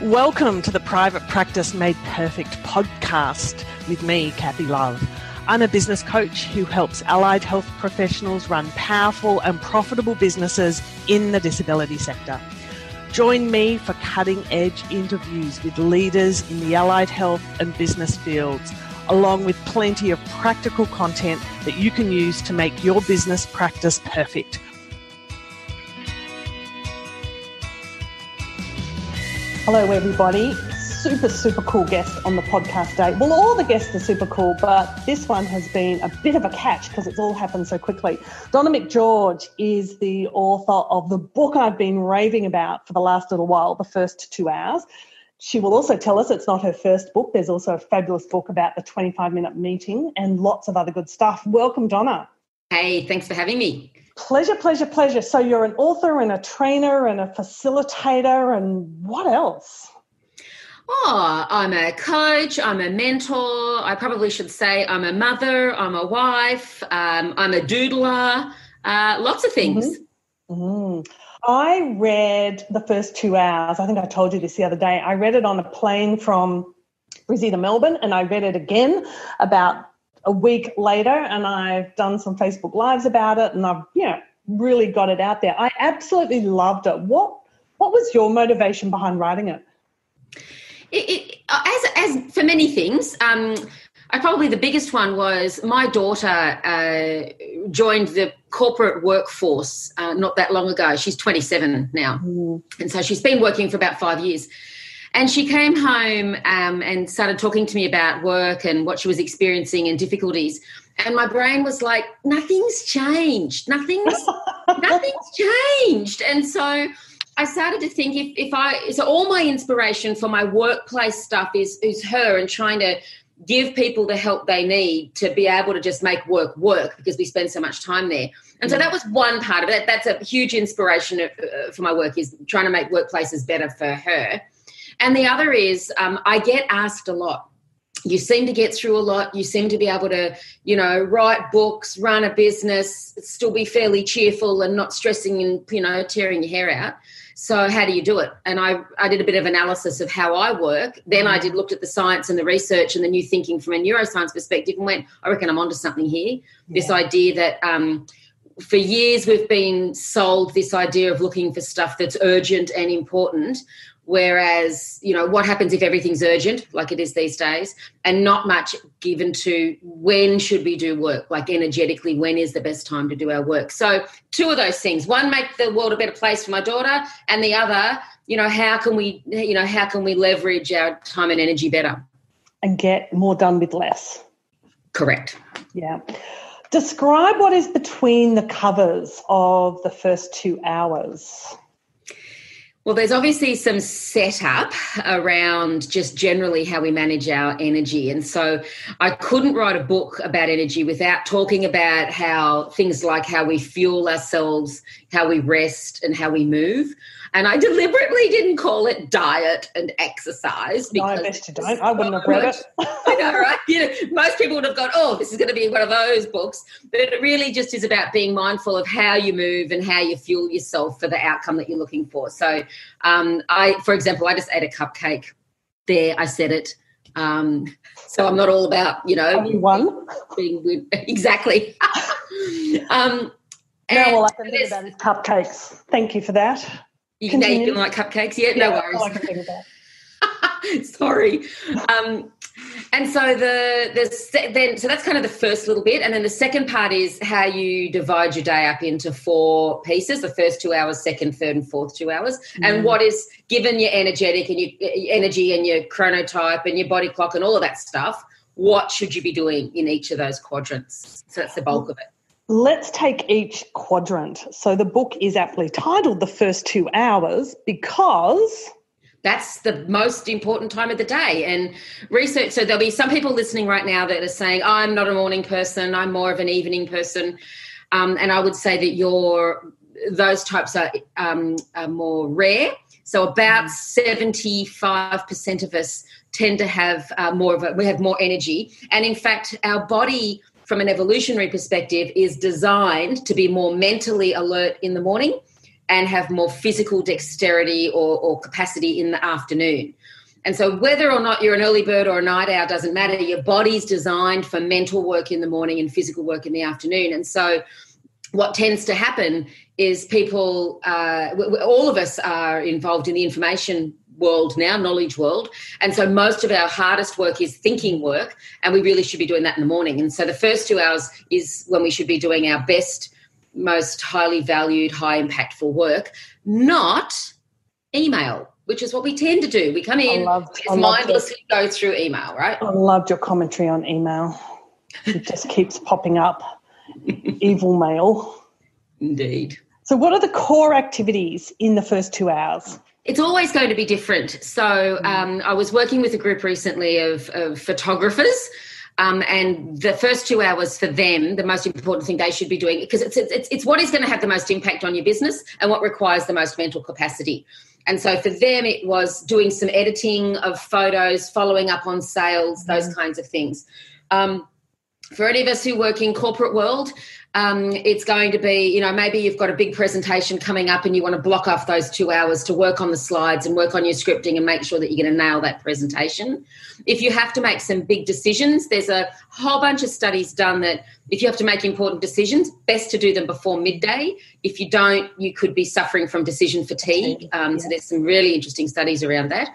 Welcome to the Private Practice Made Perfect podcast with me, Kathy Love. I'm a business coach who helps allied health professionals run powerful and profitable businesses in the disability sector. Join me for cutting edge interviews with leaders in the allied health and business fields, along with plenty of practical content that you can use to make your business practice perfect. Hello, everybody. Super, super cool guest on the podcast today. Well, all the guests are super cool, but this one has been a bit of a catch because it's all happened so quickly. Donna McGeorge is the author of the book I've been raving about for the last little while, The First Two Hours. She will also tell us it's not her first book. There's also a fabulous book about the 25 minute meeting and lots of other good stuff. Welcome, Donna. Hey, thanks for having me. Pleasure, pleasure, pleasure. So you're an author and a trainer and a facilitator, and what else? Oh, I'm a coach, I'm a mentor. I probably should say I'm a mother, I'm a wife, um, I'm a doodler, uh, lots of things. Mm-hmm. Mm. I read the first two hours. I think I told you this the other day. I read it on a plane from Brisbane to Melbourne, and I read it again about a week later and I've done some Facebook lives about it and I've, you know, really got it out there. I absolutely loved it. What what was your motivation behind writing it? it, it as as for many things, um, I probably the biggest one was my daughter uh, joined the corporate workforce uh, not that long ago. She's 27 now, mm. and so she's been working for about five years. And she came home um, and started talking to me about work and what she was experiencing and difficulties. And my brain was like, nothing's changed. Nothing's nothing's changed. And so I started to think if, if I so all my inspiration for my workplace stuff is is her and trying to give people the help they need to be able to just make work work because we spend so much time there. And so that was one part of it. That's a huge inspiration uh, for my work is trying to make workplaces better for her. And the other is um, I get asked a lot. You seem to get through a lot. You seem to be able to, you know, write books, run a business, still be fairly cheerful and not stressing and, you know, tearing your hair out. So how do you do it? And I, I did a bit of analysis of how I work. Then I did looked at the science and the research and the new thinking from a neuroscience perspective and went, I reckon I'm onto something here. Yeah. This idea that um, for years we've been sold this idea of looking for stuff that's urgent and important Whereas, you know, what happens if everything's urgent, like it is these days, and not much given to when should we do work, like energetically, when is the best time to do our work? So, two of those things one, make the world a better place for my daughter, and the other, you know, how can we, you know, how can we leverage our time and energy better? And get more done with less. Correct. Yeah. Describe what is between the covers of the first two hours. Well, there's obviously some setup around just generally how we manage our energy. And so I couldn't write a book about energy without talking about how things like how we fuel ourselves, how we rest, and how we move. And I deliberately didn't call it diet and exercise because no, I best you don't. I wouldn't have read it. I know, right? You know, most people would have gone, "Oh, this is going to be one of those books," but it really just is about being mindful of how you move and how you fuel yourself for the outcome that you're looking for. So, um, I, for example, I just ate a cupcake. There, I said it. Um, so I'm not all about you know one being weird. exactly. um, now all I can think about is cupcakes. Thank you for that. You know you can like cupcakes? Yeah, yeah no worries. Sorry. Um, and so the the then so that's kind of the first little bit, and then the second part is how you divide your day up into four pieces: the first two hours, second, third, and fourth two hours. Mm. And what is given your energetic and your energy and your chronotype and your body clock and all of that stuff. What should you be doing in each of those quadrants? So that's the bulk of it. Let's take each quadrant. So the book is aptly titled The First Two Hours because that's the most important time of the day and research so there'll be some people listening right now that are saying i'm not a morning person i'm more of an evening person um, and i would say that your those types are, um, are more rare so about 75% mm. of us tend to have uh, more of a we have more energy and in fact our body from an evolutionary perspective is designed to be more mentally alert in the morning and have more physical dexterity or, or capacity in the afternoon. And so, whether or not you're an early bird or a night owl doesn't matter. Your body's designed for mental work in the morning and physical work in the afternoon. And so, what tends to happen is people, uh, all of us are involved in the information world now, knowledge world. And so most of our hardest work is thinking work, and we really should be doing that in the morning. And so the first two hours is when we should be doing our best, most highly valued, high impactful work, not email. Which is what we tend to do. We come in, loved, mindlessly go through email, right? I loved your commentary on email. It just keeps popping up. Evil mail. Indeed. So, what are the core activities in the first two hours? It's always going to be different. So, um, I was working with a group recently of, of photographers. Um, and the first two hours for them, the most important thing they should be doing, because it's, it's, it's what is going to have the most impact on your business and what requires the most mental capacity. And so for them, it was doing some editing of photos, following up on sales, those mm-hmm. kinds of things. Um, for any of us who work in corporate world, um, it's going to be, you know, maybe you've got a big presentation coming up and you want to block off those two hours to work on the slides and work on your scripting and make sure that you're going to nail that presentation. If you have to make some big decisions, there's a whole bunch of studies done that if you have to make important decisions, best to do them before midday. If you don't, you could be suffering from decision fatigue. Um, So there's some really interesting studies around that.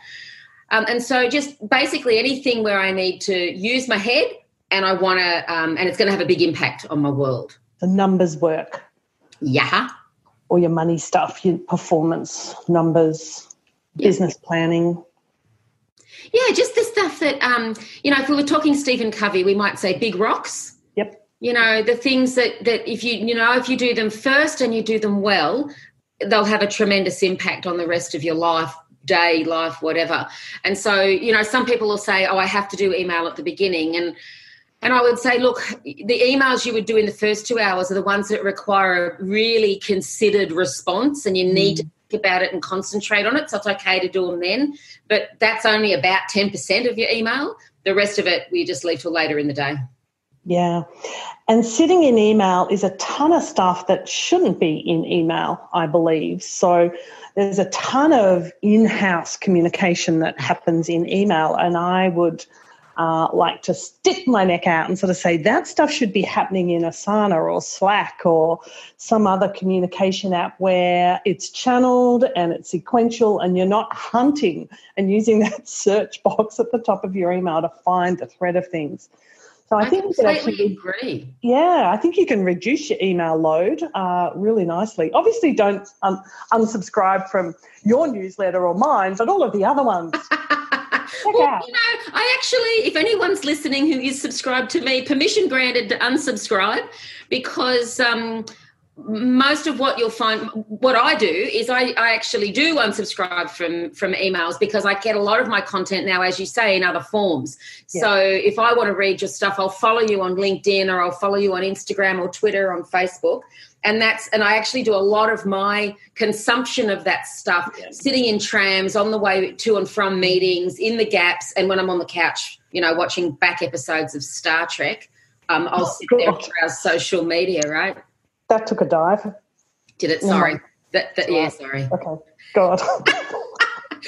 Um, and so just basically anything where I need to use my head and I want to, um, and it's going to have a big impact on my world the numbers work. Yeah. All your money stuff, your performance numbers, business planning. Yeah, just the stuff that um, you know, if we were talking Stephen Covey, we might say big rocks. Yep. You know, the things that that if you you know, if you do them first and you do them well, they'll have a tremendous impact on the rest of your life day life whatever and so you know some people will say oh i have to do email at the beginning and and I would say, look, the emails you would do in the first two hours are the ones that require a really considered response, and you need mm. to think about it and concentrate on it. So it's okay to do them then, but that's only about 10% of your email. The rest of it, we just leave till later in the day. Yeah. And sitting in email is a ton of stuff that shouldn't be in email, I believe. So there's a ton of in house communication that happens in email, and I would uh, like to stick my neck out and sort of say that stuff should be happening in Asana or Slack or some other communication app where it's channeled and it's sequential and you're not hunting and using that search box at the top of your email to find the thread of things. So I, I think completely actually, agree. Yeah, I think you can reduce your email load uh, really nicely. Obviously, don't un- unsubscribe from your newsletter or mine, but all of the other ones. well, you know, I actually, if anyone's listening who is subscribed to me, permission granted to unsubscribe because um, most of what you'll find what i do is I, I, actually do unsubscribe from from emails because i get a lot of my content now as you say in other forms. Yeah. so if i want to read your stuff i'll follow you on linkedin or i'll follow you on instagram or twitter or on facebook and that's and i actually do a lot of my consumption of that stuff yeah. sitting in trams on the way to and from meetings in the gaps. And when i'm on the couch you know watching back episodes of star trek um, i'll oh, sit there and browse social media right? That took a dive. Did it? Sorry. Oh that, that yeah sorry. Okay. God.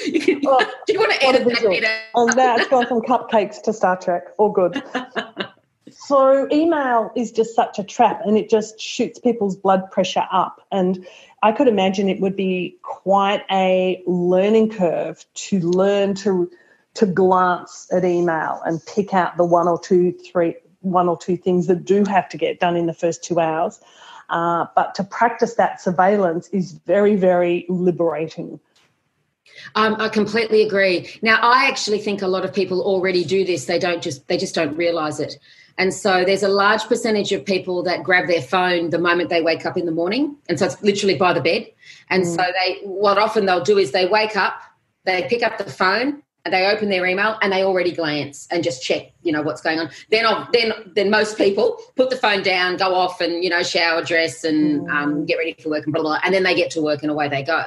You oh, do you want to edit that bit on that it's gone from cupcakes to star trek. All good So email is just such a trap and it just shoots people's blood pressure up. And I could imagine it would be quite a learning curve to learn to to glance at email and pick out the one or two, three, one or two things that do have to get done in the first two hours. Uh, but to practice that surveillance is very, very liberating. Um, I completely agree. Now, I actually think a lot of people already do this. They don't just they just don't realize it. And so there's a large percentage of people that grab their phone the moment they wake up in the morning. And so it's literally by the bed. And mm. so they, what often they'll do is they wake up, they pick up the phone, and they open their email and they already glance and just check, you know, what's going on. Then, I'll, then, then most people put the phone down, go off, and you know, shower, dress, and mm. um, get ready for work, and blah, blah blah, and then they get to work and away they go.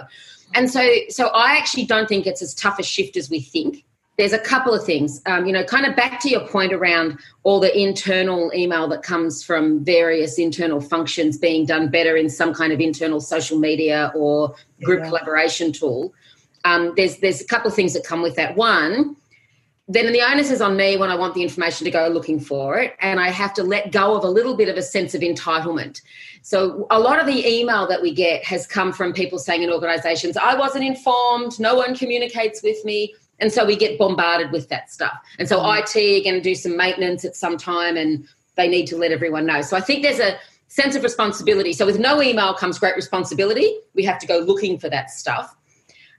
And so, so I actually don't think it's as tough a shift as we think there's a couple of things. Um, you know, kind of back to your point around all the internal email that comes from various internal functions being done better in some kind of internal social media or group yeah. collaboration tool. Um, there's there's a couple of things that come with that. One, then the onus is on me when I want the information to go looking for it, and I have to let go of a little bit of a sense of entitlement. So, a lot of the email that we get has come from people saying in organizations, I wasn't informed, no one communicates with me. And so we get bombarded with that stuff. And so mm. IT are going to do some maintenance at some time and they need to let everyone know. So I think there's a sense of responsibility. So with no email comes great responsibility. We have to go looking for that stuff.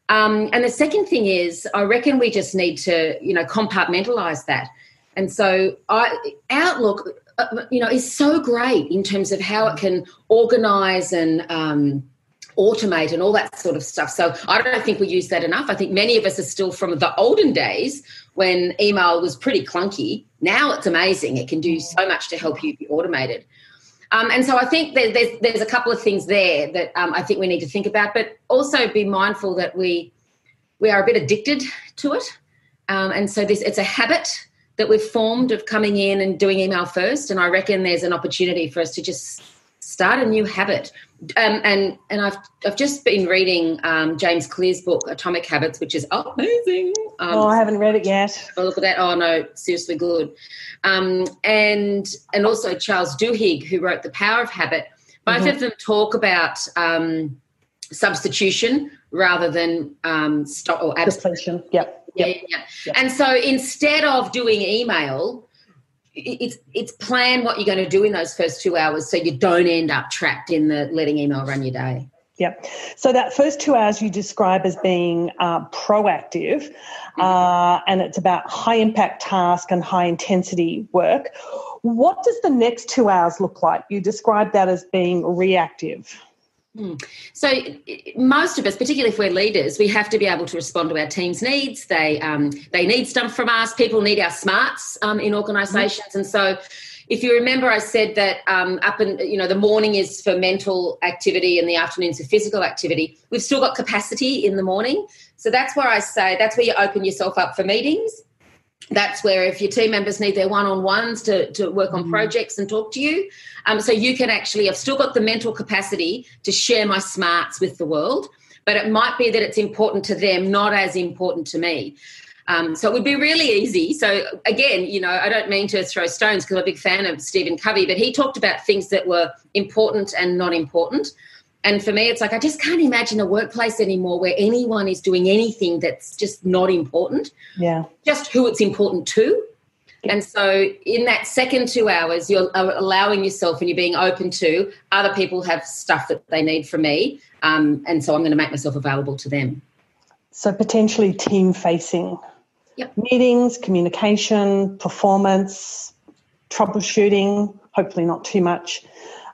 Um, and the second thing is, I reckon we just need to, you know, compartmentalize that. And so, I, Outlook, uh, you know, is so great in terms of how it can organize and um, automate and all that sort of stuff. So I don't think we use that enough. I think many of us are still from the olden days when email was pretty clunky. Now it's amazing. It can do so much to help you be automated. Um, and so I think there's, there's a couple of things there that um, I think we need to think about, but also be mindful that we we are a bit addicted to it. Um, and so this it's a habit that we've formed of coming in and doing email first. And I reckon there's an opportunity for us to just start a new habit. Um, and and I've I've just been reading um, James Clear's book Atomic Habits, which is amazing. Um, oh, I haven't read it yet. Oh, look at that! Oh no, seriously good. Um, and and also Charles Duhigg, who wrote The Power of Habit. Both mm-hmm. of them talk about um, substitution rather than um, stop or abstention. Yep. Yep. Yeah, yeah. Yep. And so instead of doing email, it's it's plan what you're going to do in those first two hours so you don't end up trapped in the letting email run your day Yep. So that first two hours you describe as being uh, proactive, mm-hmm. uh, and it's about high impact task and high intensity work. What does the next two hours look like? You describe that as being reactive. Hmm. So most of us, particularly if we're leaders, we have to be able to respond to our team's needs. They um, they need stuff from us. People need our smarts um, in organisations, mm-hmm. and so if you remember, I said that um, up and you know the morning is for mental activity and the afternoon's for physical activity. We've still got capacity in the morning, so that's where I say that's where you open yourself up for meetings that's where if your team members need their one-on-ones to, to work on mm-hmm. projects and talk to you um, so you can actually i've still got the mental capacity to share my smarts with the world but it might be that it's important to them not as important to me. Um, so it would be really easy. So again you know i don't mean to throw stones because i'm a big fan of stephen covey but he talked about things that were important and not important and for me, it's like I just can't imagine a workplace anymore where anyone is doing anything that's just not important. Yeah. Just who it's important to. And so, in that second two hours, you're allowing yourself and you're being open to other people have stuff that they need from me. Um, and so, I'm going to make myself available to them. So, potentially team facing yep. meetings, communication, performance, troubleshooting, hopefully not too much.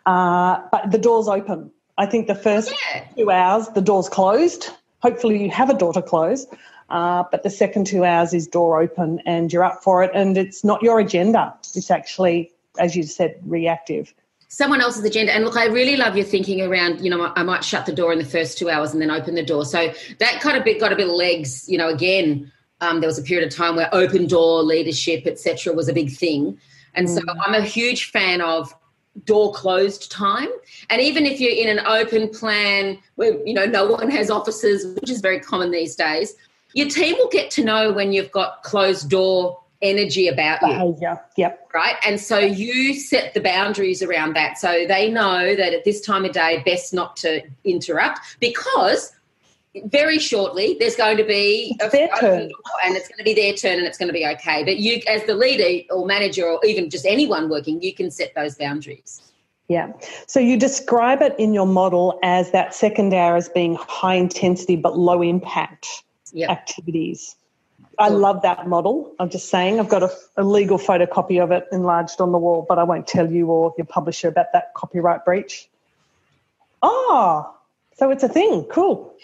Uh, but the door's open I think the first yeah. two hours, the door's closed. Hopefully, you have a door to close. Uh, but the second two hours is door open and you're up for it. And it's not your agenda, it's actually, as you said, reactive. Someone else's agenda. And look, I really love your thinking around, you know, I might shut the door in the first two hours and then open the door. So that kind of bit got a bit of legs, you know, again. Um, there was a period of time where open door leadership, etc., was a big thing, and so mm. I'm a huge fan of door closed time. And even if you're in an open plan where you know no one has offices which is very common these days your team will get to know when you've got closed door energy about you. Yeah yep. Right? And so you set the boundaries around that so they know that at this time of day best not to interrupt because very shortly there's going to be a their turn and it's going to be their turn and it's going to be okay but you as the leader or manager or even just anyone working you can set those boundaries yeah so you describe it in your model as that second hour as being high intensity but low impact yep. activities I love that model. I'm just saying, I've got a, a, legal photocopy of it enlarged on the wall, but I won't tell you or your publisher about that copyright breach. Oh, so it's a thing. Cool.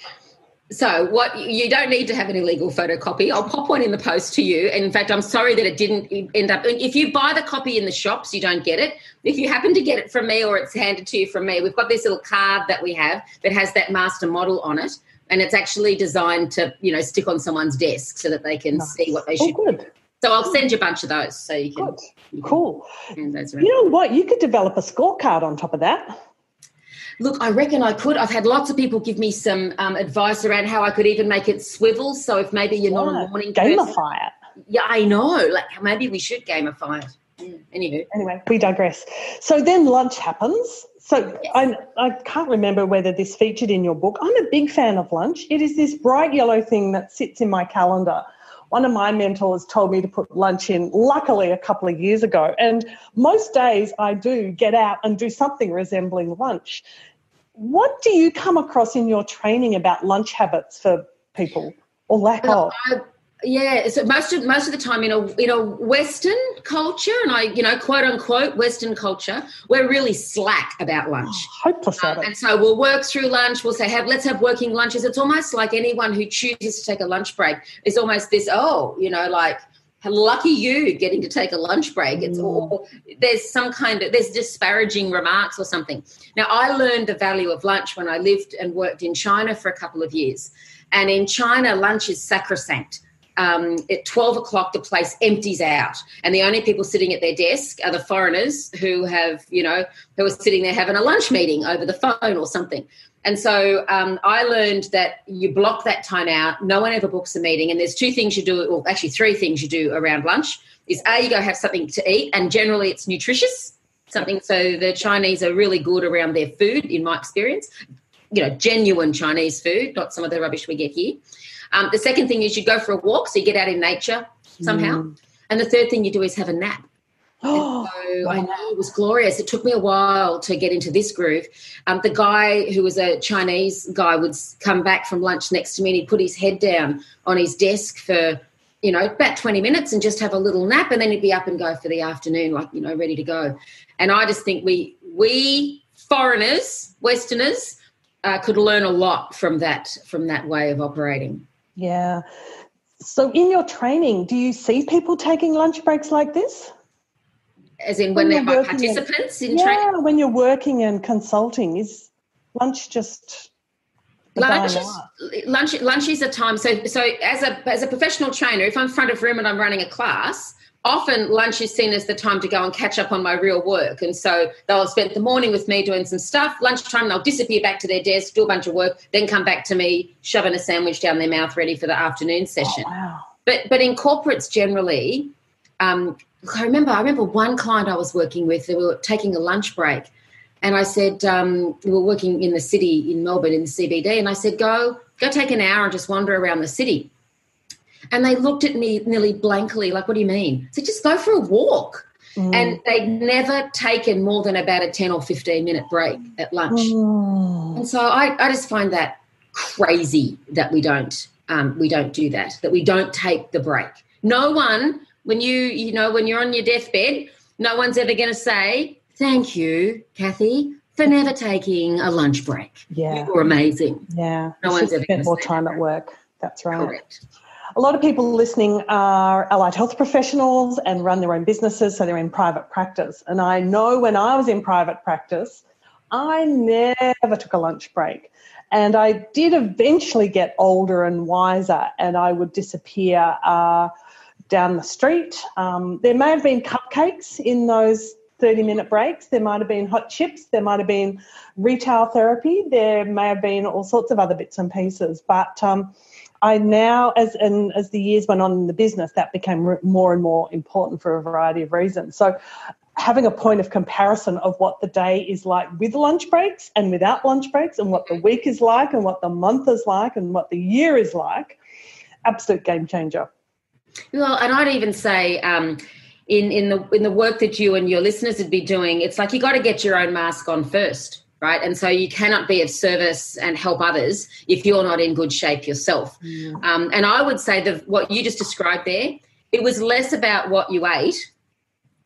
So what you don't need to have an illegal photocopy. I'll pop one in the post to you. And in fact, I'm sorry that it didn't end up. If you buy the copy in the shops, you don't get it. If you happen to get it from me or it's handed to you from me, we've got this little card that we have that has that master model on it, and it's actually designed to you know stick on someone's desk so that they can nice. see what they should. Oh, good. So I'll send you a bunch of those so you can. You can cool. You know what? You could develop a scorecard on top of that. Look, I reckon I could. I've had lots of people give me some um, advice around how I could even make it swivel. So if maybe you're not a morning gamify person, it. Yeah, I know. Like maybe we should gamify it. Mm. Anyway, anyway, we digress. So then lunch happens. So yes. I, I can't remember whether this featured in your book. I'm a big fan of lunch. It is this bright yellow thing that sits in my calendar one of my mentors told me to put lunch in, luckily, a couple of years ago. And most days I do get out and do something resembling lunch. What do you come across in your training about lunch habits for people or lack well, of? I, yeah, so most of most of the time in a in a Western culture, and I you know quote unquote Western culture, we're really slack about lunch. Oh, um, And so we'll work through lunch. We'll say, "Have let's have working lunches." It's almost like anyone who chooses to take a lunch break is almost this. Oh, you know, like lucky you getting to take a lunch break. It's mm. all there's some kind of there's disparaging remarks or something. Now I learned the value of lunch when I lived and worked in China for a couple of years, and in China lunch is sacrosanct um, at 12 o'clock, the place empties out. And the only people sitting at their desk are the foreigners who have, you know, who are sitting there having a lunch meeting over the phone or something. And so um, I learned that you block that time out. No one ever books a meeting. And there's two things you do, or actually three things you do around lunch is A, you go have something to eat, and generally it's nutritious. Something so the Chinese are really good around their food, in my experience. You know, genuine Chinese food, not some of the rubbish we get here. Um, the second thing is you go for a walk, so you get out in nature somehow. Mm. And the third thing you do is have a nap. Oh, so wow. I know it was glorious. It took me a while to get into this groove. Um, the guy who was a Chinese guy would come back from lunch next to me and he'd put his head down on his desk for, you know, about 20 minutes and just have a little nap and then he'd be up and go for the afternoon, like, you know, ready to go. And I just think we, we foreigners, Westerners, uh, could learn a lot from that, from that way of operating. Yeah. So, in your training, do you see people taking lunch breaks like this? As in when, when they're participants in, in yeah, training? when you're working and consulting, is lunch just lunch is, lunch lunch is a time so so as a as a professional trainer if i'm front of room and i'm running a class often lunch is seen as the time to go and catch up on my real work. And so they'll have spent the morning with me doing some stuff. Lunchtime, they'll disappear back to their desk, do a bunch of work, then come back to me, shoving a sandwich down their mouth ready for the afternoon session. Oh, wow. But but in corporates generally, um, I remember I remember one client I was working with, they were taking a lunch break. And I said, um, we were working in the city in Melbourne in the CBD, and I said, go, go take an hour and just wander around the city. And they looked at me nearly blankly, like, what do you mean? So just go for a walk. Mm. And they'd never taken more than about a 10 or 15 minute break at lunch. Mm. And so I, I just find that crazy that we don't um, we don't do that, that we don't take the break. No one, when you, you know, when you're on your deathbed, no one's ever going to say, thank you, Kathy, for never taking a lunch break. Yeah. You're amazing. Yeah. No one's ever spent more time at work. That's right. Correct. A lot of people listening are allied health professionals and run their own businesses, so they're in private practice. And I know when I was in private practice, I never took a lunch break. And I did eventually get older and wiser, and I would disappear uh, down the street. Um, there may have been cupcakes in those 30 minute breaks. There might have been hot chips. There might have been retail therapy. There may have been all sorts of other bits and pieces. But um, I now, as and as the years went on in the business, that became more and more important for a variety of reasons. So, having a point of comparison of what the day is like with lunch breaks and without lunch breaks, and what the week is like, and what the month is like, and what the year is like, absolute game changer. Well, and I'd even say. Um, in, in the in the work that you and your listeners would be doing, it's like you got to get your own mask on first right? And so you cannot be of service and help others if you're not in good shape yourself. Mm. Um, and I would say that what you just described there, it was less about what you ate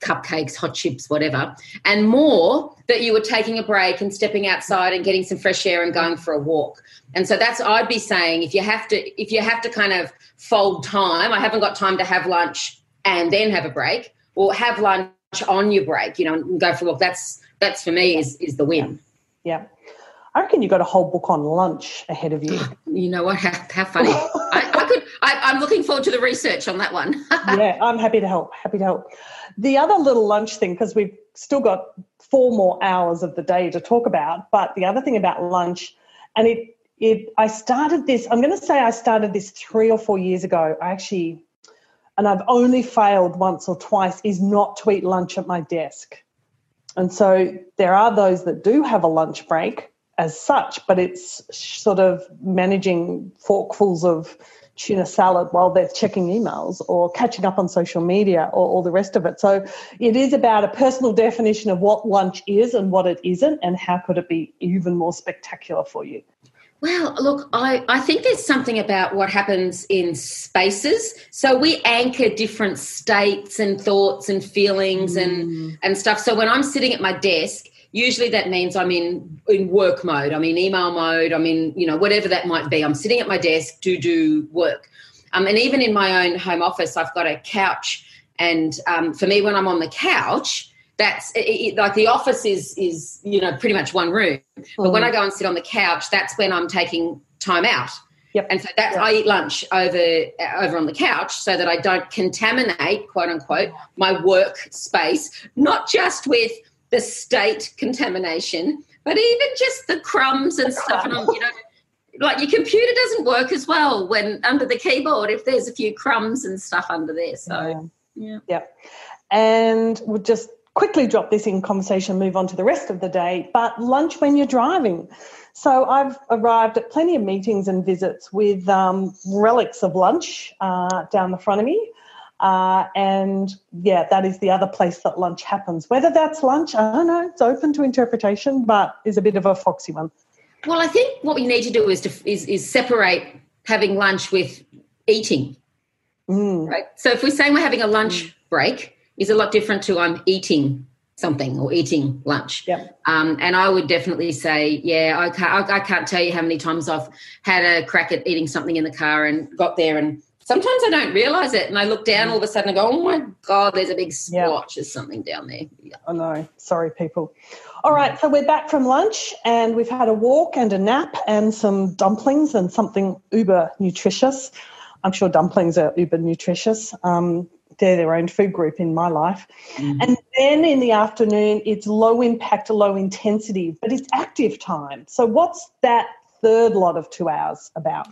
cupcakes, hot chips, whatever, and more that you were taking a break and stepping outside and getting some fresh air and going for a walk. And so that's I'd be saying if you have to if you have to kind of fold time, I haven't got time to have lunch and then have a break, or have lunch on your break, you know, and go for a walk. That's that's for me is is the win. Yeah. I reckon you've got a whole book on lunch ahead of you. You know what? How, how funny! I, I, could. I, am looking forward to the research on that one. yeah, I'm happy to help. Happy to help. The other little lunch thing, because we've still got four more hours of the day to talk about, but the other thing about lunch, and it, it, I started this. I'm going to say I started this three or four years ago. I actually, and I've only failed once or twice, is not to eat lunch at my desk. And so there are those that do have a lunch break as such, but it's sort of managing forkfuls of tuna salad while they're checking emails or catching up on social media or all the rest of it. So it is about a personal definition of what lunch is and what it isn't, and how could it be even more spectacular for you. Well, look, I, I think there's something about what happens in spaces. So we anchor different states and thoughts and feelings mm. and, and stuff. So when I'm sitting at my desk, usually that means I'm in, in work mode, I'm in email mode, I'm in, you know, whatever that might be. I'm sitting at my desk to do work. Um, and even in my own home office, I've got a couch. And um, for me, when I'm on the couch, that's it, it, like the office is is you know pretty much one room but mm. when i go and sit on the couch that's when i'm taking time out yep. and so that's yep. i eat lunch over over on the couch so that i don't contaminate quote unquote my work space not just with the state contamination but even just the crumbs and stuff and I'm, you know like your computer doesn't work as well when under the keyboard if there's a few crumbs and stuff under there so yeah, yeah. and we'll just quickly drop this in conversation, move on to the rest of the day, but lunch when you're driving. So I've arrived at plenty of meetings and visits with um, relics of lunch uh, down the front of me. Uh, and yeah, that is the other place that lunch happens. Whether that's lunch, I don't know, it's open to interpretation, but is a bit of a foxy one. Well, I think what we need to do is to is, is separate having lunch with eating. Mm. Right. So if we're saying we're having a lunch mm. break, is a lot different to I'm eating something or eating lunch. Yeah. Um, and I would definitely say, yeah, I can't, I can't tell you how many times I've had a crack at eating something in the car and got there and sometimes I don't realize it and I look down all of a sudden and go, oh my God, there's a big splotch of something down there. Yeah. I know. Sorry, people. All right, so we're back from lunch and we've had a walk and a nap and some dumplings and something uber nutritious. I'm sure dumplings are uber nutritious. Um, they're their own food group in my life. Mm-hmm. And then in the afternoon, it's low impact, low intensity, but it's active time. So, what's that third lot of two hours about?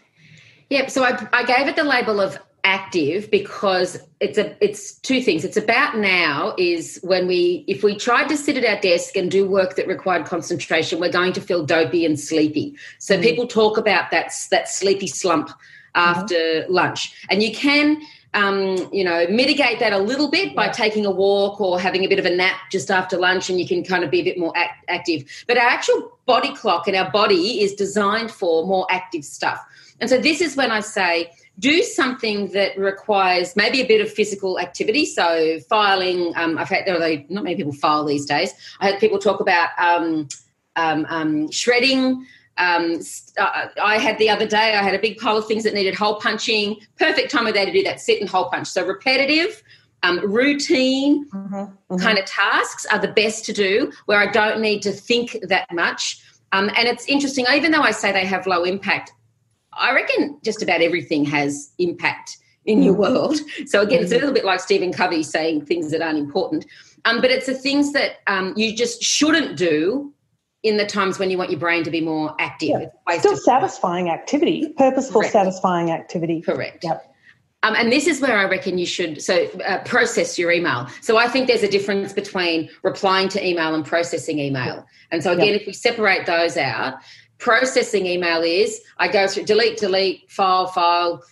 Yep. So I, I gave it the label of active because it's a it's two things it's about now is when we if we tried to sit at our desk and do work that required concentration we're going to feel dopey and sleepy so mm people talk about that that sleepy slump after mm-hmm. lunch and you can um, you know, mitigate that a little bit by taking a walk or having a bit of a nap just after lunch, and you can kind of be a bit more act- active. But our actual body clock and our body is designed for more active stuff. And so this is when I say, do something that requires maybe a bit of physical activity. So filing, um, I've had although not many people file these days. I had people talk about um, um, um shredding. Um, uh, I had the other day, I had a big pile of things that needed hole punching. Perfect time of day to do that sit and hole punch. So repetitive, um, routine mm-hmm, mm-hmm. kind of tasks are the best to do where I don't need to think that much. Um, and it's interesting, even though I say they have low impact, I reckon just about everything has impact in your mm. world. So again, it's a mm. little bit like Stephen Covey saying things that aren't important. Um, but it's the things that um, you just shouldn't do in the times when you want your brain to be more active. Yeah. Still satisfying activity, purposeful, Correct. satisfying activity. Correct. Yep. Um, and this is where I reckon you should so uh, process your email. So I think there's a difference between replying to email and processing email. And so again, yep. if we separate those out, processing email is I go through delete, delete, file, file,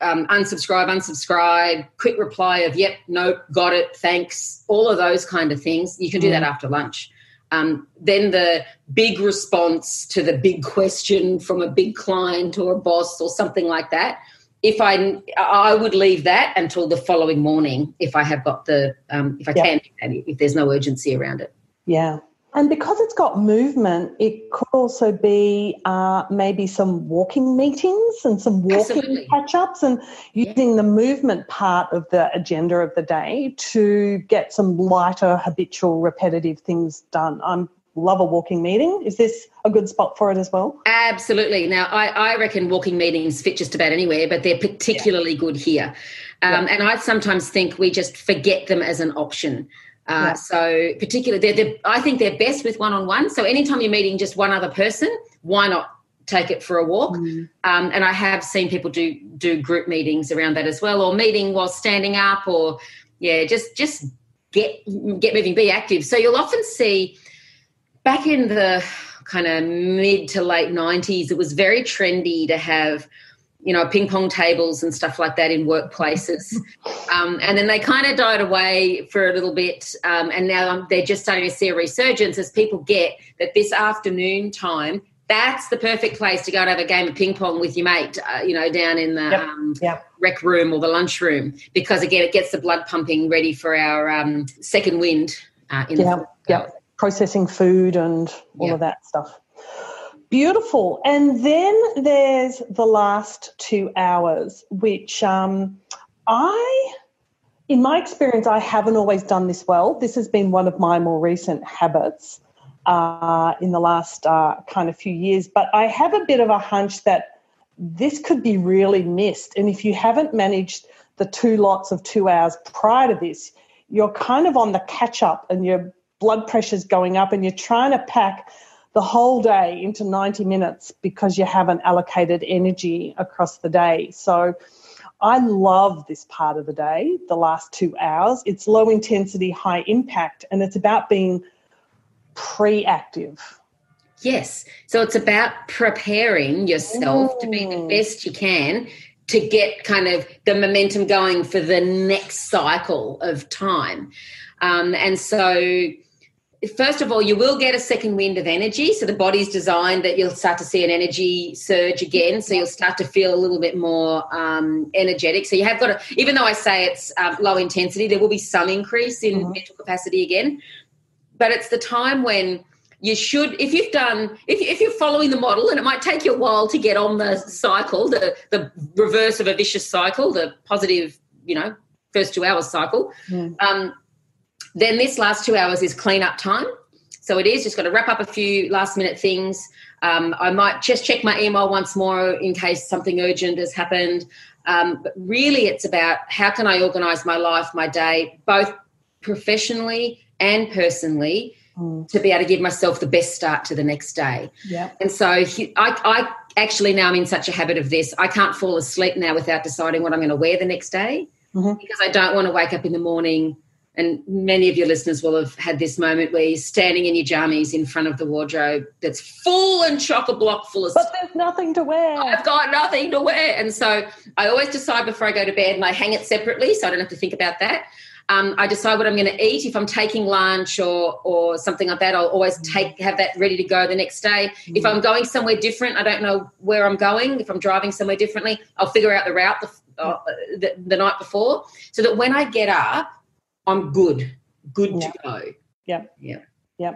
um, unsubscribe, unsubscribe, quick reply of yep, nope, got it, thanks, all of those kind of things. You can do mm. that after lunch. Um, then the big response to the big question from a big client or a boss or something like that. if I I would leave that until the following morning if I have got the um, if I yeah. can if there's no urgency around it. Yeah. And because it's got movement, it could also be uh, maybe some walking meetings and some walking catch ups and using yeah. the movement part of the agenda of the day to get some lighter, habitual, repetitive things done. I'm love a walking meeting. Is this a good spot for it as well? Absolutely. Now, I, I reckon walking meetings fit just about anywhere, but they're particularly yeah. good here. Um, yeah. And I sometimes think we just forget them as an option. Uh, yeah. So, particularly, they're, they're, I think they're best with one on one. So, anytime you're meeting just one other person, why not take it for a walk? Mm. Um, and I have seen people do do group meetings around that as well, or meeting while standing up, or yeah, just just get get moving, be active. So you'll often see back in the kind of mid to late 90s, it was very trendy to have you know, ping pong tables and stuff like that in workplaces. Um, and then they kind of died away for a little bit. Um, and now they're just starting to see a resurgence as people get that this afternoon time, that's the perfect place to go and have a game of ping pong with your mate, uh, you know, down in the yep. Um, yep. rec room or the lunch room. Because again, it gets the blood pumping ready for our um, second wind uh, in yeah. the. Yeah processing food and all yeah. of that stuff. Beautiful. And then there's the last two hours, which um, I, in my experience, I haven't always done this well. This has been one of my more recent habits uh, in the last uh, kind of few years. But I have a bit of a hunch that this could be really missed. And if you haven't managed the two lots of two hours prior to this, you're kind of on the catch up and you're blood pressure's going up and you're trying to pack the whole day into 90 minutes because you haven't allocated energy across the day. So I love this part of the day, the last two hours. It's low intensity, high impact, and it's about being pre active. Yes. So it's about preparing yourself to be the mm. best you can to get kind of the momentum going for the next cycle of time. Um, and so first of all, you will get a second wind of energy. So the body's designed that you'll start to see an energy surge again. So you'll start to feel a little bit more um, energetic. So you have got to, even though I say it's um, low intensity, there will be some increase in mm-hmm. mental capacity again. But it's the time when you should, if you've done, if, if you're following the model, and it might take you a while to get on the cycle, the, the reverse of a vicious cycle, the positive, you know, first two hours cycle. Mm. Um, then this last two hours is clean up time. So it is just got to wrap up a few last minute things. Um, I might just check my email once more in case something urgent has happened. Um, but really, it's about how can I organise my life, my day, both professionally and personally, mm. to be able to give myself the best start to the next day. Yeah. And so I, I actually now I'm in such a habit of this. I can't fall asleep now without deciding what I'm going to wear the next day mm-hmm. because I don't want to wake up in the morning and many of your listeners will have had this moment where you're standing in your jammies in front of the wardrobe that's full and chock a block full of stuff. but there's nothing to wear i've got nothing to wear and so i always decide before i go to bed and i hang it separately so i don't have to think about that um, I decide what I'm going to eat. If I'm taking lunch or or something like that, I'll always mm. take have that ready to go the next day. Mm. If I'm going somewhere different, I don't know where I'm going. If I'm driving somewhere differently, I'll figure out the route the, uh, the, the night before, so that when I get up, I'm good, good yeah. to go. Yeah. Yeah. Yeah.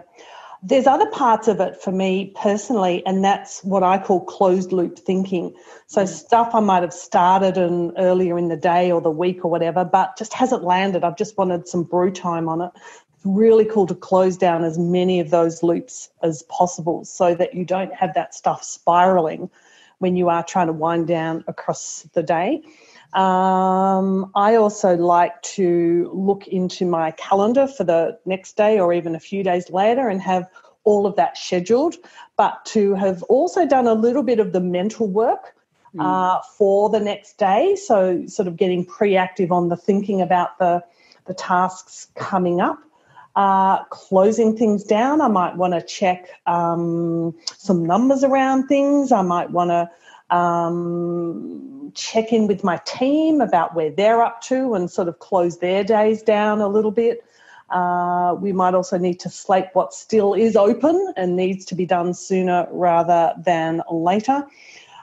There's other parts of it for me personally, and that's what I call closed loop thinking. So, mm. stuff I might have started in earlier in the day or the week or whatever, but just hasn't landed. I've just wanted some brew time on it. It's really cool to close down as many of those loops as possible so that you don't have that stuff spiraling when you are trying to wind down across the day. Um, I also like to look into my calendar for the next day or even a few days later and have all of that scheduled, but to have also done a little bit of the mental work mm. uh, for the next day. So, sort of getting pre active on the thinking about the, the tasks coming up. Uh, closing things down, I might want to check um, some numbers around things. I might want to um, check in with my team about where they're up to and sort of close their days down a little bit. Uh, we might also need to slate what still is open and needs to be done sooner rather than later.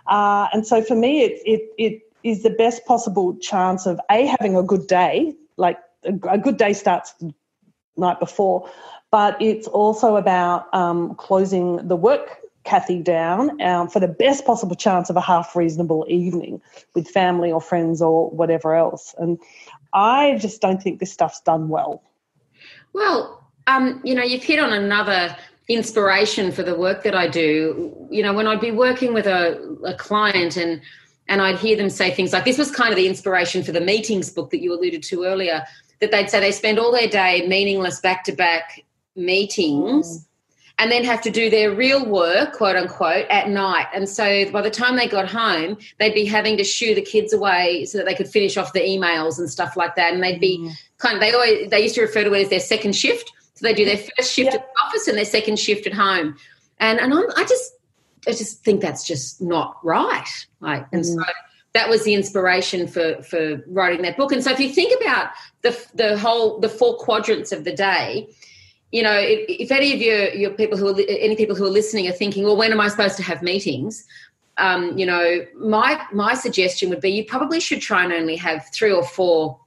Uh, and so for me, it, it, it is the best possible chance of a having a good day, like a, good day starts the night before, but it's also about um, closing the work Kathy down um, for the best possible chance of a half reasonable evening with family or friends or whatever else. And I just don't think this stuff's done well. Well, um, you know, you've hit on another inspiration for the work that I do. You know, when I'd be working with a, a client and and I'd hear them say things like this was kind of the inspiration for the meetings book that you alluded to earlier, that they'd say they spend all their day meaningless back to back meetings. Mm and then have to do their real work, quote unquote, at night. And so by the time they got home, they'd be having to shoo the kids away so that they could finish off the emails and stuff like that. And they'd be mm. kind of, they always, they used to refer to it as their second shift. So they do their first shift at the office and their second shift at home. And, and I'm, I just, I just think that's just not right. Like, and mm. so that was the inspiration for for writing that book. And so if you think about the the whole the four quadrants of the day, you know, if, if any of your your people who are any people who are listening are thinking, well, when am I supposed to have meetings? Um, you know, my my suggestion would be you probably should try and only have three or four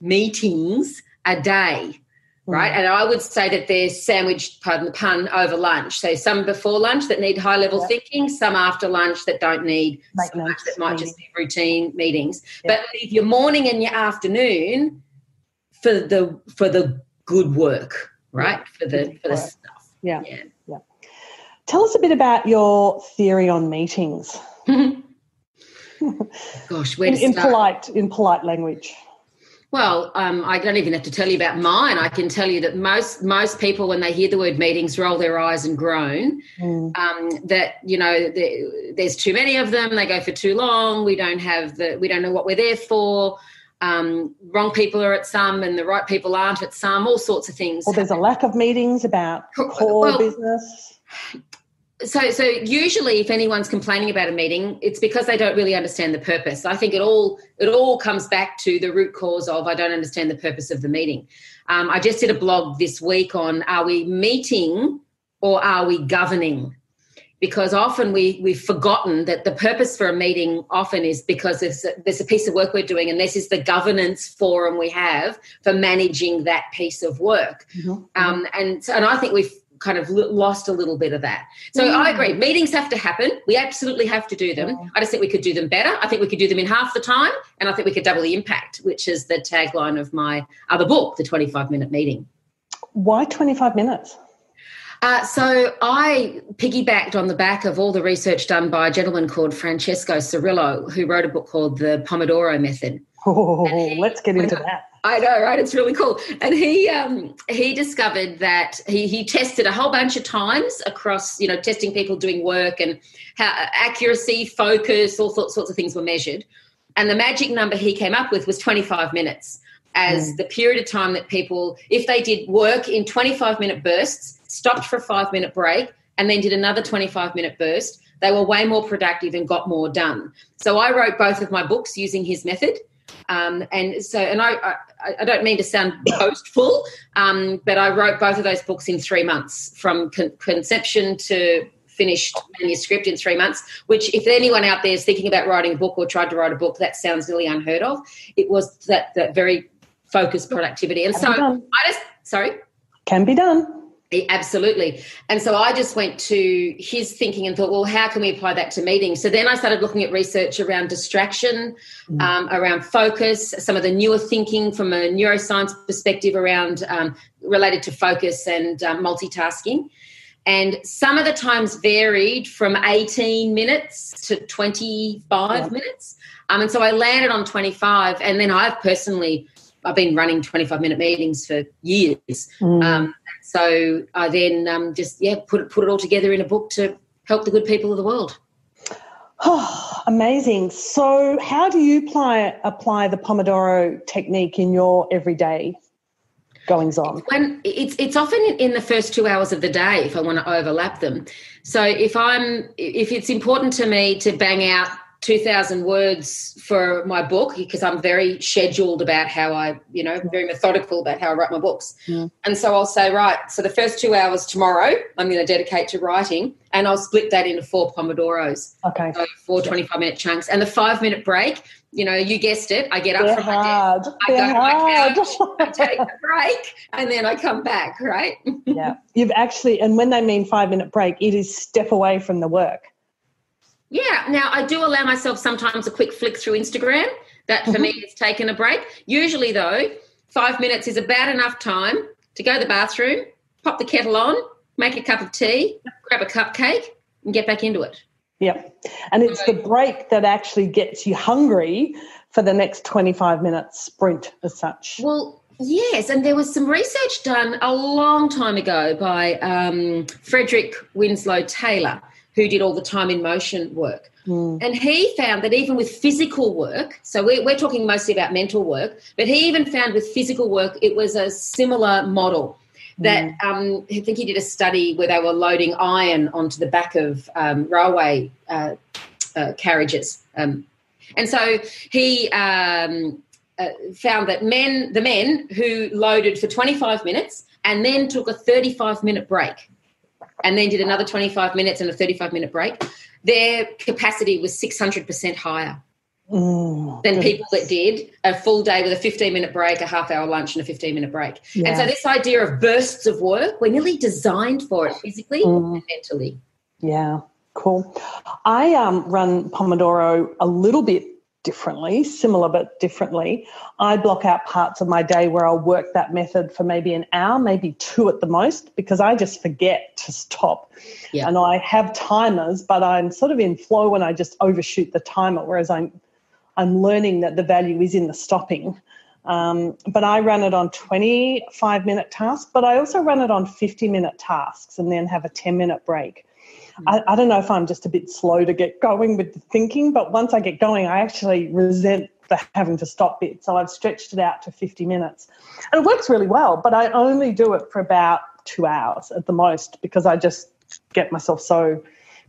meetings a day, right? Mm. And I would say that they're sandwiched, pardon the pun, over lunch. So some before lunch that need high level yep. thinking, some after lunch that don't need so much that might just be routine meetings. Yep. But leave your morning and your afternoon for the for the good work right? For the for the stuff. Yeah. yeah. Yeah. Tell us a bit about your theory on meetings. Gosh, where in, in polite in polite language. Well, um, I don't even have to tell you about mine. I can tell you that most most people, when they hear the word meetings, roll their eyes and groan. Mm. Um, that you know, there's too many of them. They go for too long. We don't have the. We don't know what we're there for um, wrong people are at some and the right people aren't at some, all sorts of things. Well, there's a lack of meetings about core well, business. So, so usually, if anyone's complaining about a meeting, it's because they don't really understand the purpose. I think it all it all comes back to the root cause of I don't understand the purpose of the meeting. Um, I just did a blog this week on are we meeting or are we governing? Because often we we've forgotten that the purpose for a meeting often is because there's a, there's a piece of work we're doing and this is the governance forum we have for managing that piece of work. Mm-hmm. um, and and I think we've kind of lost a little bit of that. So mm-hmm. I agree meetings have to happen. We absolutely have to do them. Yeah. I just think we could do them better. I think we could do them in half the time and I think we could double the impact which is the tagline of my other book the 25 minute meeting. Why 25 minutes uh, so I piggybacked on the back of all the research done by a gentleman called Francesco Cirillo, who wrote a book called The Pomodoro Method. Oh, he, let's get into that. I know, right? It's really cool. And he um, he discovered that he he tested a whole bunch of times across, you know, testing people doing work and how accuracy, focus, all sorts sorts of things were measured. And the magic number he came up with was 25 minutes as mm. the period of time that people, if they did work in 25 minute bursts, stopped for a five minute break, and then did another 25 minute burst, they were way more productive and got more done. So I wrote both of my books using his method. Um, and so, and I, I, I, don't mean to sound boastful, um, but I wrote both of those books in three months from con- conception to finished manuscript in three months, which if anyone out there is thinking about writing a book or tried to write a book, that sounds really unheard of. It was that, that very focused productivity. And Can so I just, sorry? Can be done. Absolutely. And so I just went to his thinking and thought, well, how can we apply that to meetings? So then I started looking at research around distraction, mm. um, around focus, some of the newer thinking from a neuroscience perspective around um, related to focus and um, multitasking. And some of the times varied from 18 minutes to 25 yeah. minutes. Um, and so I landed on 25. And then I've personally I've been running 25 minute meetings for years. Mm. So I then um, just yeah put put it all together in a book to help the good people of the world. Oh, amazing! So, how do you apply apply the Pomodoro technique in your everyday goings on? When it's it's often in the first two hours of the day if I want to overlap them. So if I'm if it's important to me to bang out 2,000 words for my book because I'm very scheduled about how I, you know, very methodical about how I write my books. Mm. And so I'll say, right, so the first two hours tomorrow, I'm going to dedicate to writing, and I'll split that into four Pomodoros. Okay. So four 25 minute chunks. And the five minute break, you know, you guessed it. I get up there from my desk. I go there to my couch, I take a break, and then I come back, right? yeah. You've actually, and when they mean five minute break, it is step away from the work. Yeah. Now I do allow myself sometimes a quick flick through Instagram. That for Mhm. me is taking a break. Usually though, five minutes is about enough time to go to the bathroom, pop the kettle on, make a cup of tea, grab a cupcake, and get back into it. Yep. And it's the break that actually gets you hungry for the next 25 minutes sprint as such. Well, yes, and there was some research done a long time ago by um, Frederick Winslow Taylor, who did all the time in motion work. Mm. And he found that even with physical work, so we're, we're talking mostly about mental work, but he even found with physical work it was a similar model. That um, I think he did a study where they were loading iron onto the back of um, railway uh, uh, carriages, um, and so he um, uh, found that men, the men who loaded for 25 minutes and then took a 35 minute break, and then did another 25 minutes and a 35 minute break, their capacity was 600% higher Mm. than people that did a full day with a 15 minute break, a half hour lunch, and a 15 minute break. And so, this idea of bursts of work, we're nearly designed for it physically Mm. and mentally. Yeah, cool. I um, run Pomodoro a little bit differently, similar but differently. I block out parts of my day where I'll work that method for maybe an hour, maybe two at the most, because I just forget to stop. Yeah. And I have timers, but I'm sort of in flow when I just overshoot the timer, whereas I'm I'm learning that the value is in the stopping. Um, but I run it on 25 minute tasks, but I also run it on 50 minute tasks and then have a 10 minute break. I, I don't know if I'm just a bit slow to get going with the thinking, but once I get going, I actually resent the having to stop bit. So I've stretched it out to 50 minutes. And it works really well, but I only do it for about two hours at the most because I just get myself so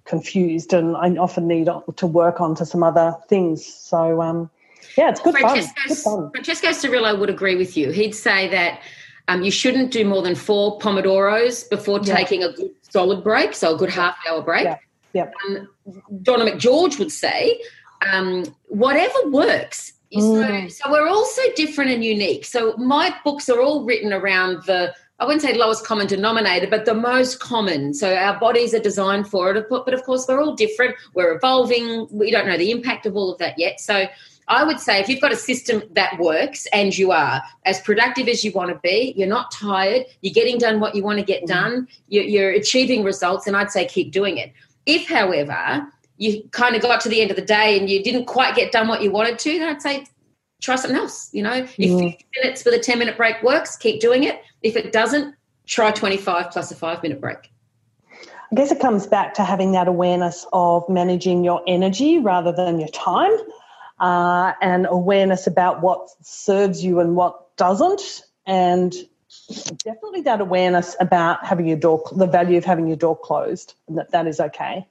confused and I often need to work on to some other things. So, um, yeah, it's good fun. Good Francesco, fun. Francesco Cirillo would agree with you. He'd say that um, you shouldn't do more than four Pomodoros before Yeah. taking a good solid break, so a good half hour break. Yeah. Yep. Um, Donna McGeorge would say, um, whatever works. Mm. So, so we're all so different and unique. So my books are all written around the I wouldn't say lowest common denominator, but the most common. So our bodies are designed for it, but, but of course we're all different. We're evolving. We don't know the impact of all of that yet. So I would say if you've got a system that works and you are as productive as you want to be, you're not tired, you're getting done what you want to get done, you're, you're achieving results, and I'd say keep doing it. If, however, you kind of got to the end of the day and you didn't quite get done what you wanted to, then I'd say try something else. You know, if Mm. 50 minutes with a 10 minute break works, keep doing it. If it doesn't, try 25 plus a five minute break. I guess it comes back to having that awareness of managing your energy rather than your time, uh, and awareness about what serves you and what doesn't, and definitely that awareness about having your door, the value of having your door closed, and that that is okay.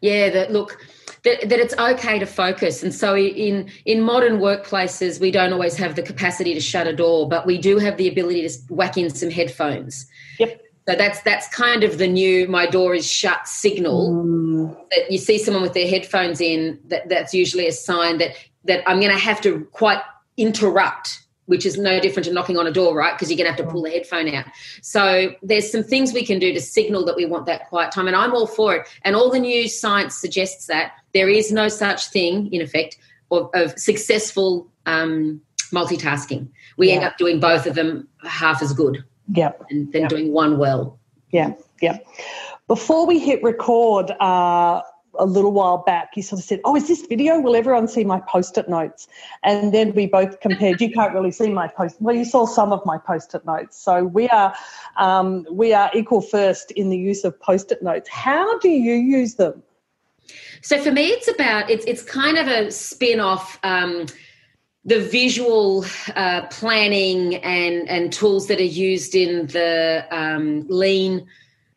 Yeah, that look that, that it's okay to focus. And so in in modern workplaces, we don't always have the capacity to shut a door, but we do have the ability to whack in some headphones. Yep. So that's that's kind of the new my door is shut signal. Mm, That you see someone with their headphones in, that that's usually a sign that that I'm going to have to quite interrupt which is no different to knocking on a door, right? Because you're going to have to pull the headphone out. So there's some things we can do to signal that we want that quiet time, and I'm all for it. And all the new science suggests that there is no such thing, in effect, of, of successful um, multitasking. We end up doing both of them half as good yep. and then doing one well. Yeah, yeah. Before we hit record uh, a little while back, you sort of said, Oh, is this video? Will everyone see my post it notes? And then we both compared. You can't really see my post. Well, you saw some of my post it notes. So we are, um, we are equal first in the use of post it notes. How do you use them? So for me, it's about it's it's kind of a spin off. Um, the visual uh, planning and and tools that are used in the um, lean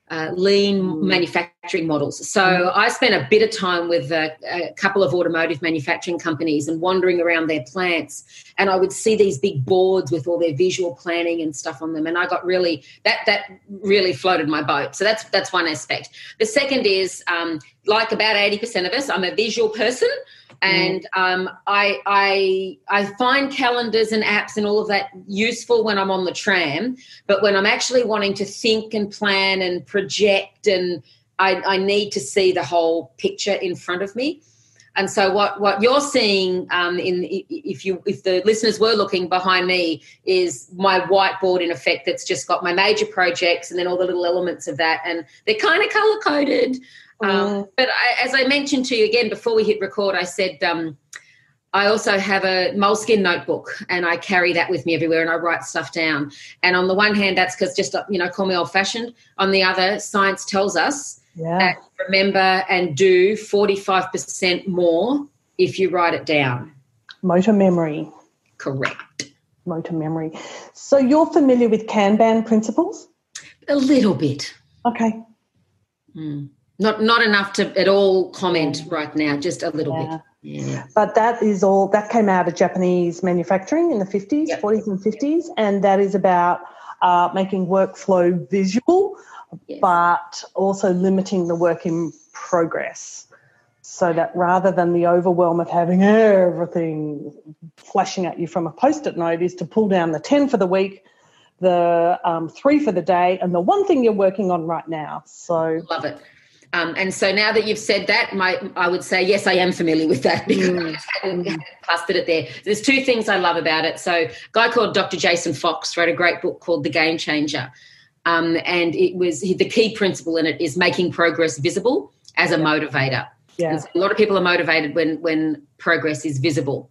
uh, lean mm. manufacturing models. So mm. I spent a bit of time with a, a, couple of automotive manufacturing companies and wandering around their plants, and I would see these big boards with all their visual planning and stuff on them, and I got really that that really floated my boat. So that's that's one aspect. The second is um, like about eighty percent of us, I'm a visual person. And um, I, I I find calendars and apps and all of that useful when I'm on the tram, but when I'm actually wanting to think and plan and project, and I, I need to see the whole picture in front of me. And so, what, what you're seeing um, in if you if the listeners were looking behind me is my whiteboard in effect that's just got my major projects and then all the little elements of that, and they're kind of color coded. Um, mm. but I, as I mentioned to you again before we hit record, I said um, I also have a moleskin notebook and I carry that with me everywhere and I write stuff down. And on the one hand, that's because just, you know, call me old fashioned. On the other, science tells us yeah. that remember and do 45% more if you write it down. Motor memory. Correct. Motor memory. So you're familiar with Kanban principles? A little bit. Okay. Mm. Not not enough to at all comment right now, just a little yeah. bit. Yeah. But that is all that came out of Japanese manufacturing in the 50s, yep. 40s, and 50s, and that is about uh, making workflow visual, yes. but also limiting the work in progress. So that rather than the overwhelm of having everything flashing at you from a post it note, is to pull down the 10 for the week, the um, three for the day, and the one thing you're working on right now. So, love it. Um, and so now that you've said that, my, I would say, yes, I am familiar with that because mm. I hadn't plastered it there. There's two things I love about it. So a guy called Dr. Jason Fox wrote a great book called The Game Changer. Um, and it was the key principle in it is making progress visible as a motivator. Yeah. a lot of people are motivated when, when progress is visible.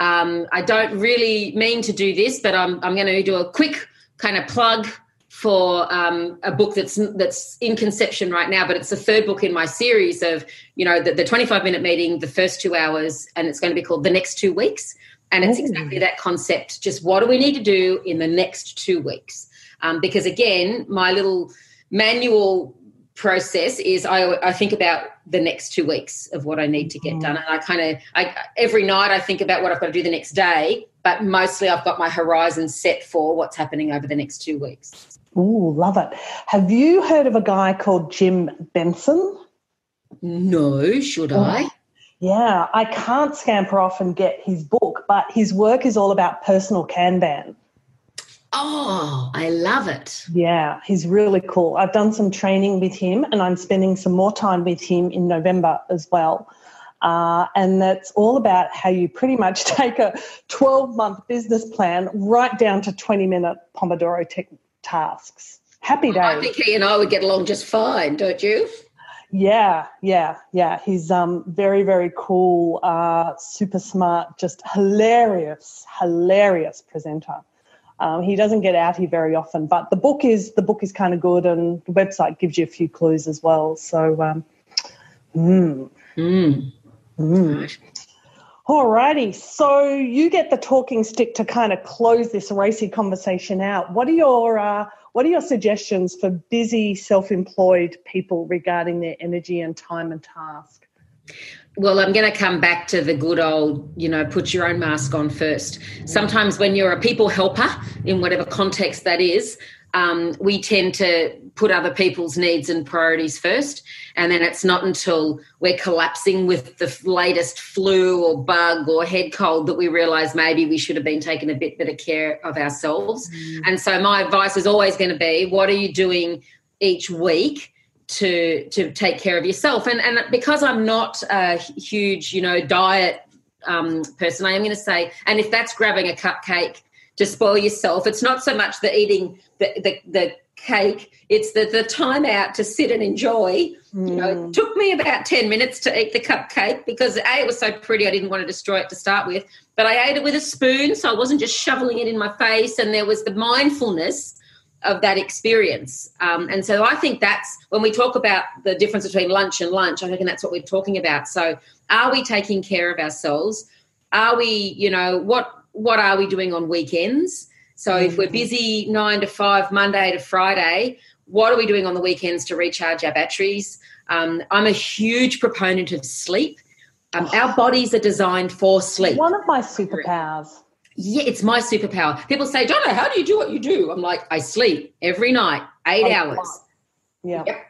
Um, I don't really mean to do this, but I'm, I'm going to do a quick kind of plug for um, a book that's that's in conception right now, but it's the third book in my series of you know the, the 25 minute meeting, the first two hours, and it's going to be called the next two weeks, and it's exactly that concept. Just what do we need to do in the next two weeks? Um, because again, my little manual process is I, I think about the next two weeks of what I need to get done, and I kind of I every night I think about what I've got to do the next day, but mostly I've got my horizon set for what's happening over the next two weeks. Ooh, love it. Have you heard of a guy called Jim Benson? No, should oh, I? Yeah, I can't scamper off and get his book, but his work is all about personal Kanban. Oh, I love it. Yeah, he's really cool. I've done some training with him and I'm spending some more time with him in November as well. Uh, and that's all about how you pretty much take a 12 month business plan right down to 20 minute Pomodoro technique tasks. Happy day. I think he and I would get along just fine, don't you? Yeah, yeah, yeah. He's um very, very cool, uh, super smart, just hilarious, hilarious presenter. Um, he doesn't get out here very often, but the book is the book is kind of good, and the website gives you a few clues as well. So, um, mm. Mm. Mm. Alrighty, so you get the talking stick to kind of close this racy conversation out. What are your uh, what are your suggestions for busy, self-employed people regarding their energy and time and task? Well, I'm going to come back to the good old, you know, put your own mask on first. Sometimes when you're a people helper, in whatever context that is, um, we tend to put other people's needs and priorities first. And then it's not until we're collapsing with the latest flu or bug or head cold that we realize maybe we should have been taking a bit better care of ourselves. Mm. And so my advice is always going to be what are you doing each week? To to take care of yourself and and because i'm not a huge you know diet um, person i am going to say and if that's grabbing a cupcake to spoil yourself. It's not so much the eating the, the, the cake, it's the, the time out to sit and enjoy. Mm. You know, it mm. took me about 10 minutes to eat the cupcake because A, it was so pretty, I didn't want to destroy it to start with. But I ate it with a spoon, so I wasn't just shoveling it in my face. And there was the mindfulness of that experience. Um, and so I think that's when we talk about the difference between lunch and lunch, I think that's what we're talking about. So are we taking care of ourselves? Are we, you know, what what are we doing on weekends? So if we're mm. busy nine to five, Monday to Friday, what are we doing on the weekends to recharge our batteries? Um, I'm a huge proponent of sleep. Um, oh. Our bodies are designed for sleep. One of my superpowers. Yeah, it's my superpower. People say, Donna, how do you do what you do? I'm like, I sleep every night, eight hours. Yeah. Yep.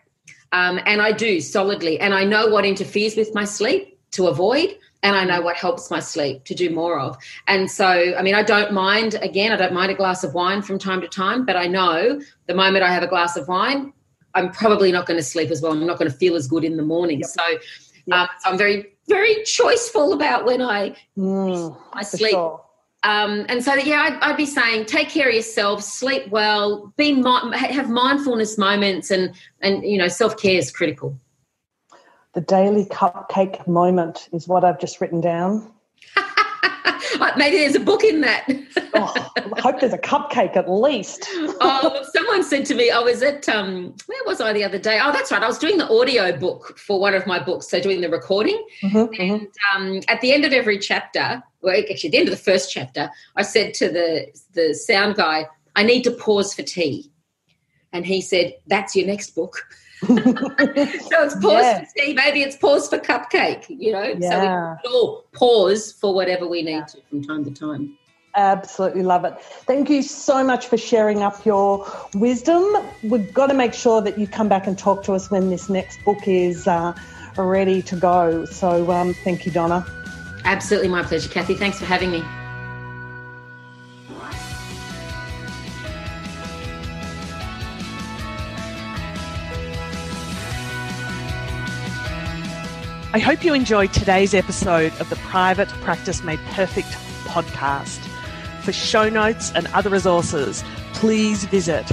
Um, and I do solidly. And I know what interferes with my sleep to avoid and I know what helps my sleep to do more of. And so, I mean, I don't mind, again, I don't mind a glass of wine from time to time, but I know the moment I have a glass of wine, I'm probably not going to sleep as well. I'm not going to feel as good in the morning. Yep. So, yep. Um, so, I'm very, very choiceful about when I, mm, I sleep. Sure. Um, and so, yeah, I'd, I'd, be saying, take care of yourself, sleep well, be have mindfulness moments, and and you know, self care is critical. The daily cupcake moment is what I've just written down. Maybe there's a book in that. oh, I hope there's a cupcake at least. oh, someone said to me, I was at, um, where was I the other day? Oh, that's right. I was doing the audio book for one of my books, so doing the recording. Mm-hmm, mm-hmm. and mm-hmm. Um, at the end of every chapter, well, actually, at the end of the first chapter, I said to the, the sound guy, I need to pause for tea. And he said, That's your next book. so it's pause yes. for tea, maybe it's pause for cupcake, you know. Yeah. So we can all pause for whatever we need yeah. to from time to time. Absolutely love it. Thank you so much for sharing up your wisdom. We've got to make sure that you come back and talk to us when this next book is uh, ready to go. So um, thank you, Donna. Absolutely my pleasure, Kathy. Thanks for having me. I hope you enjoyed today's episode of the Private Practice Made Perfect podcast. For show notes and other resources, please visit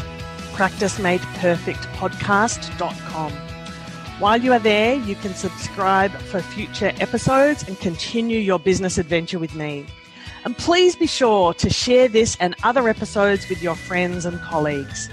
practicemadeperfectpodcast.com. While you are there, you can subscribe for future episodes and continue your business adventure with me. And please be sure to share this and other episodes with your friends and colleagues.